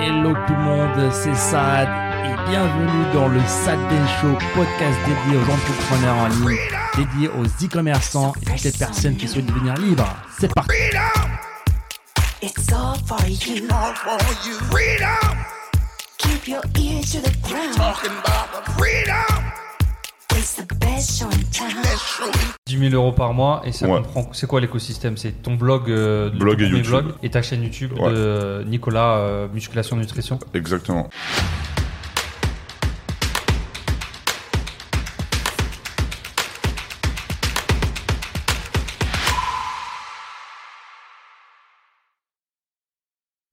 Hello tout le monde, c'est Sad et bienvenue dans le Sad Show, podcast dédié aux entrepreneurs en ligne, dédié aux e-commerçants et toutes les personnes qui souhaitent devenir libres. C'est parti. It's all for you. all for you. Freedom, Keep your ear to the ground. talking about the freedom. 10 000 euros par mois et ça Ouais. comprend. C'est quoi l'écosystème? C'est ton blog, euh, Blog et YouTube. blog et ta chaîne YouTube Ouais. de Nicolas euh, Musculation Nutrition? Exactement.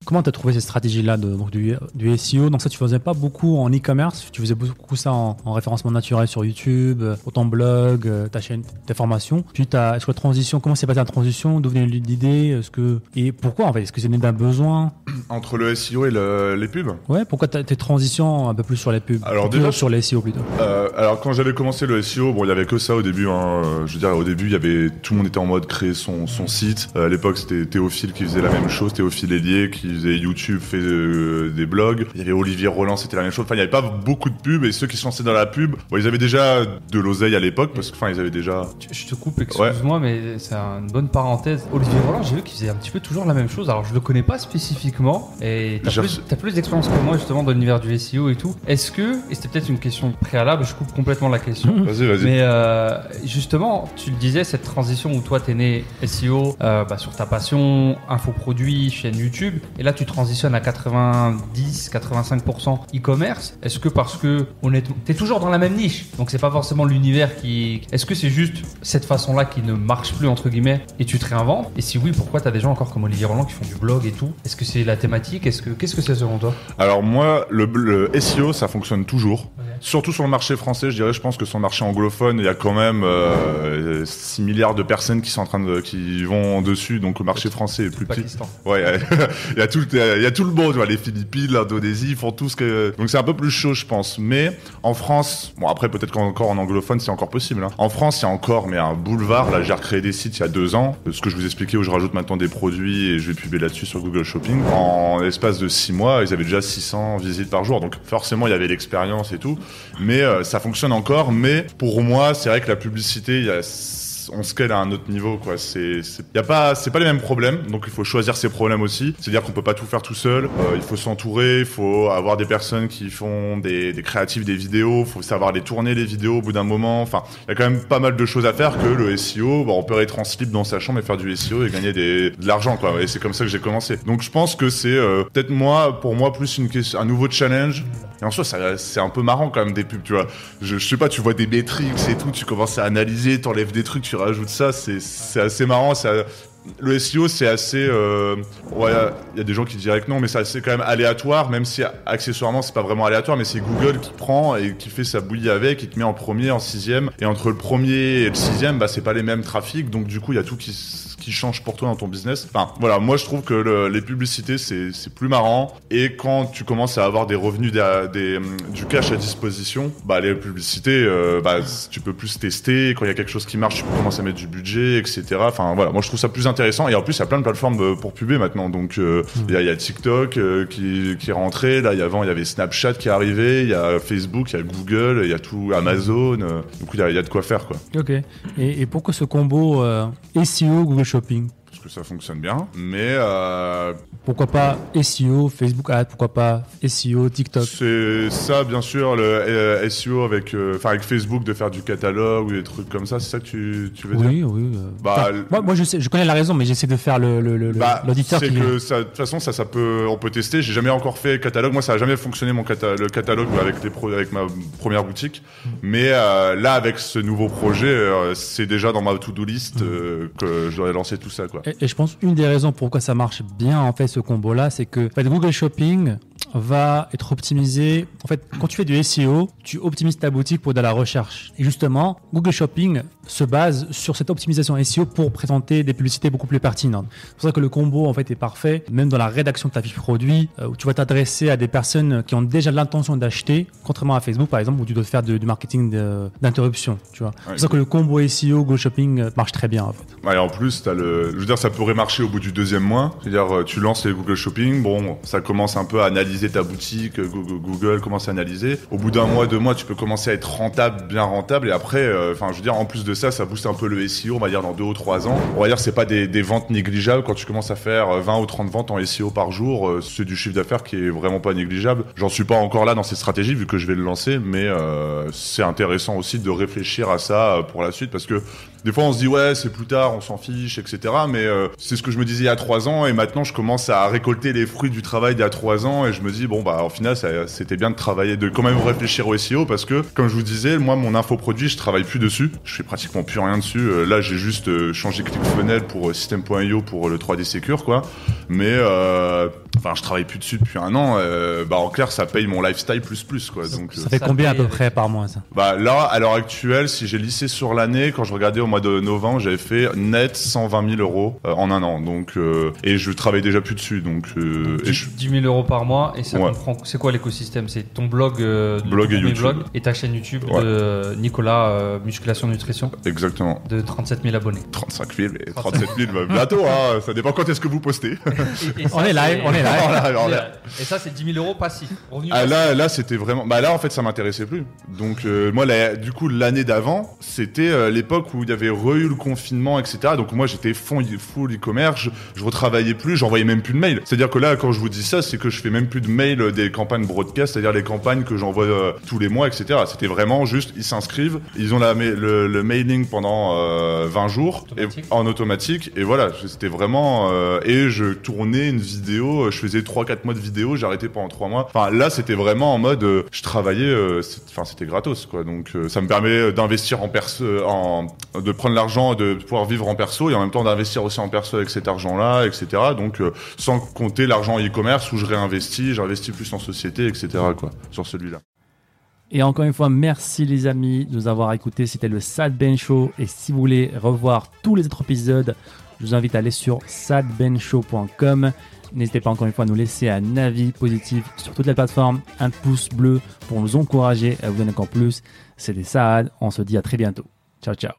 Comment tu as trouvé cette stratégie-là du, du SEO Donc ça, tu faisais pas beaucoup en e-commerce, tu faisais beaucoup ça en, en référencement naturel sur YouTube, euh, pour ton blog, euh, ta chaîne, tes formations. Puis ta, transition, comment s'est passée la transition? D'où venait l'idée? Est-ce que et pourquoi en fait? Est-ce que c'est né d'un besoin? Entre le SEO et le- les pubs Ouais, pourquoi t'as tes transitions un peu plus sur les pubs? Alors déjà- sur les SEO plutôt. Euh, alors quand j'avais commencé le SEO, bon il y avait que ça au début. Hein. Euh, Je veux dire au début il y avait tout le monde était en mode créer son, son site. Euh, à l'époque c'était Théophile qui faisait la même chose, Théophile Hélier qui faisait YouTube, fait euh, des blogs. Il y avait Olivier Roland, c'était la même chose. Enfin il y avait pas beaucoup de pubs et ceux qui se lançaient dans la pub, bon, ils avaient déjà de l'oseille à l'époque parce que enfin ils avaient déjà. Je te coupe, excuse-moi, mais c'est une bonne parenthèse. Olivier Roland, j'ai vu qu'il faisait un petit peu toujours la même chose. Alors je le connais pas spécifiquement et t'as plus, t'as plus d'expérience que moi justement dans l'univers du SEO et tout. Est-ce que, et c'était peut-être une question préalable, je coupe complètement la question. Vas-y vas-y. Mais euh, justement, tu le disais, cette transition où toi t'es né SEO euh, bah, sur ta passion, infoproduit, chaîne YouTube, et là tu transitionnes à 90-85% e-commerce. Est-ce que parce que honnêtement, t'es toujours dans la même niche, donc c'est pas forcément l'univers qui. Est-ce que c'est juste cette façon-là qui ne marche plus entre guillemets et tu te réinventes? Et si oui, pourquoi t'as des gens encore comme Olivier Roland qui font du blog et tout? Est-ce que c'est la thématique? Est-ce que qu'est-ce que c'est selon toi? Alors moi, le SEO, ça fonctionne toujours. Surtout sur le marché français, je dirais, je pense que sur le marché anglophone, il y a quand même euh, 6 milliards de personnes qui sont en train de, qui vont dessus, donc le marché français est plus petit. Ouais, il y a tout, le- il y a tout le monde, tu vois, les Philippines, l'Indonésie, ils font tout ce que, donc c'est un peu plus chaud, je pense. Mais en France, bon après peut-être qu'encore en anglophone c'est encore possible. hein. En France, il y a encore mais un boulevard. Là, j'ai recréé des sites il y a deux ans. Ce que je vous expliquais où je rajoute maintenant des produits et je vais publier là-dessus sur Google Shopping. En l'espace de six mois, ils avaient déjà 600 visites par jour. Donc forcément, il y avait l'expérience et tout. Mais euh, ça fonctionne encore. Mais pour moi, c'est vrai que la publicité, il y a on scale à un autre niveau quoi. C'est a pas c'est pas les mêmes problèmes donc il faut choisir ses problèmes aussi. C'est à dire qu'on peut pas tout faire tout seul Euh, il faut s'entourer il faut avoir des personnes qui font des, des créatifs des vidéos faut savoir les tourner les vidéos au bout d'un moment. Enfin il y a quand même pas mal de choses à faire que le SEO bon, on peut être en slip dans sa chambre et faire du SEO et gagner de l'argent quoi. Et c'est comme ça que j'ai commencé. Donc je pense que c'est euh, peut-être moi pour moi plus une un nouveau challenge et en soi, c'est un peu marrant quand même des pubs, tu vois. Je, je sais pas, tu vois des métriques et tout, tu commences à analyser, t'enlèves des trucs, tu rajoutes ça, c'est assez marrant. Ça, le SEO, c'est assez. Euh, ouais, il y a des gens qui diraient que non, mais c'est quand même aléatoire, même si accessoirement c'est pas vraiment aléatoire, mais c'est Google qui prend et qui fait sa bouillie avec et qui met en premier, en sixième. Et entre le premier et le sixième, bah c'est pas les mêmes trafics, donc du coup il y a tout qui qui change pour toi dans ton business. Enfin, voilà, moi je trouve que le- les publicités c'est plus marrant et quand tu commences à avoir des revenus, des, hum, du cash à disposition, bah les publicités, euh, bah tu peux plus tester. Quand il y a quelque chose qui marche, tu peux commencer à mettre du budget, etc. Enfin voilà, moi je trouve ça plus intéressant et en plus il y a plein de plateformes euh, pour puber maintenant. Donc euh, il y, a, TikTok euh, qui qui est rentré. Là, y avant il y avait Snapchat qui est arrivé, il y a Facebook, il y a Google, il y a tout Amazon. euh, donc il y a, de quoi faire quoi. Ok. Et, pourquoi ce combo euh, SEO Google Shopping Parce que ça fonctionne bien, mais euh, Pourquoi pas SEO Facebook Ads Pourquoi pas SEO TikTok? C'est ça, bien sûr, le euh, SEO avec, euh, enfin avec Facebook de faire du catalogue ou des trucs comme ça. C'est ça que tu, tu veux dire? Oui, oui. Bah, moi, moi, je sais, je connais la raison, mais j'essaie de faire le Bah, l'auditeur c'est qui. que ça, de toute façon, ça, ça peut, on peut tester. J'ai jamais encore fait catalogue. Moi, ça a jamais fonctionné mon cata- le catalogue avec les pro- avec ma première boutique. Mais euh, là, avec ce nouveau projet, euh, c'est déjà dans ma to-do list euh, que je dois lancer tout ça, quoi. Et, je pense une des raisons pourquoi ça marche bien en fait ce combo là, c'est que en Google Shopping va être optimisé. En fait, quand tu fais du SEO, tu optimises ta boutique pour de la recherche. Et justement, Google Shopping se base sur cette optimisation SEO pour présenter des publicités beaucoup plus pertinentes. C'est pour ça que le combo en fait est parfait, même dans la rédaction de ta fiche produit, euh, où tu vas t'adresser à des personnes qui ont déjà l'intention d'acheter, contrairement à Facebook par exemple, où tu dois faire du marketing d'interruption. Tu vois. C'est pour ça que le combo SEO Google Shopping euh, marche très bien en fait. Ouais, en plus, t'as le, je veux dire, ça pourrait marcher au bout du deuxième mois. C'est-à-dire, euh, tu lances les Google Shopping, bon, ça commence un peu à analyser ta boutique, euh, Google, commence à analyser. Au bout d'un mois, deux mois, tu peux commencer à être rentable, bien rentable, et après, euh, enfin, je veux dire, en plus de ça, ça booste un peu le SEO, on va dire, dans deux ou trois ans. On va dire, c'est pas des, ventes négligeables quand tu commences à faire euh, 20 ou 30 ventes en SEO par jour, euh, c'est du chiffre d'affaires qui est vraiment pas négligeable. J'en suis pas encore là dans cette stratégie, vu que je vais le lancer, mais euh, c'est intéressant aussi de réfléchir à ça euh, pour la suite, parce que des fois, on se dit ouais, c'est plus tard, on s'en fiche, etc. Mais euh, c'est ce que je me disais il y a trois ans, et maintenant, je commence à récolter les fruits du travail d'il y a trois ans, et je me dis bon bah, au final, c'était bien de travailler, de quand même réfléchir au SEO, parce que comme je vous disais, moi, mon infoproduit, je travaille plus dessus, je fais pratiquement plus rien dessus. Euh, là, j'ai juste euh, changé ClickFunnels pour euh, System.io pour euh, le 3D Secure, quoi. Mais euh, enfin, je travaille plus dessus depuis un an. euh, bah en clair, ça paye mon lifestyle plus plus, quoi. Donc Ça fait combien à peu près par mois ça? Bah là, à l'heure actuelle, si j'ai lissé sur l'année, quand je regardais au mois de novembre, j'avais fait net 120 000 euros euh, en un an. Donc euh, et je travaille déjà plus dessus. Donc euh, et je- 10 000 euros par mois et ça Ouais. comprend. C'est quoi l'écosystème? C'est ton blog, euh, Blog et YouTube. blog et ta chaîne YouTube Ouais. de Nicolas euh, Musculation Nutrition exactement de 37 000 abonnés. 35 000 et 37 000 bah, bientôt. Hein, ça dépend quand est-ce que vous postez. Et- et On est live, on est live. Et ça, c'est 10 000 euros passifs. Ah, passif. là, là, c'était vraiment. Bah là, en fait, ça m'intéressait plus. Donc, euh, moi, la- du coup, l'année d'avant, c'était euh, l'époque où il y avait re-eu le confinement, etc. Donc, moi, j'étais fond- full e-commerce. Je, je retravaillais plus. J'envoyais même plus de mails. C'est-à-dire que là, quand je vous dis ça, c'est que je fais même plus de mails euh, des campagnes broadcast, c'est-à-dire les campagnes que j'envoie euh, tous les mois, etc. C'était vraiment juste, ils s'inscrivent, ils ont la, le, le mailing pendant euh, 20 jours et, Automatique. en automatique. Et voilà, c'était vraiment. euh, et je tournais une vidéo. Je faisais 3-4 mois de vidéo. Arrêté pendant 3 mois. Enfin, là, c'était vraiment en mode, euh, je travaillais. euh, Enfin, c'était gratos, quoi. Donc, euh, ça me permet d'investir en perso, en de prendre l'argent, de pouvoir vivre en perso et en même temps d'investir aussi en perso avec cet argent-là, etc. Donc, euh, sans compter l'argent e-commerce où je réinvestis, j'investis plus en société, etc. Quoi, sur celui-là. Et encore une fois, merci les amis de nous avoir écoutés. C'était le Sad Ben Show. Et si vous voulez revoir tous les autres épisodes, je vous invite à aller sur sadbenshow.com. N'hésitez pas encore une fois à nous laisser un avis positif sur toutes les plateformes, un pouce bleu pour nous encourager à vous donner encore plus. C'était Saad. On se dit à très bientôt. Ciao, ciao.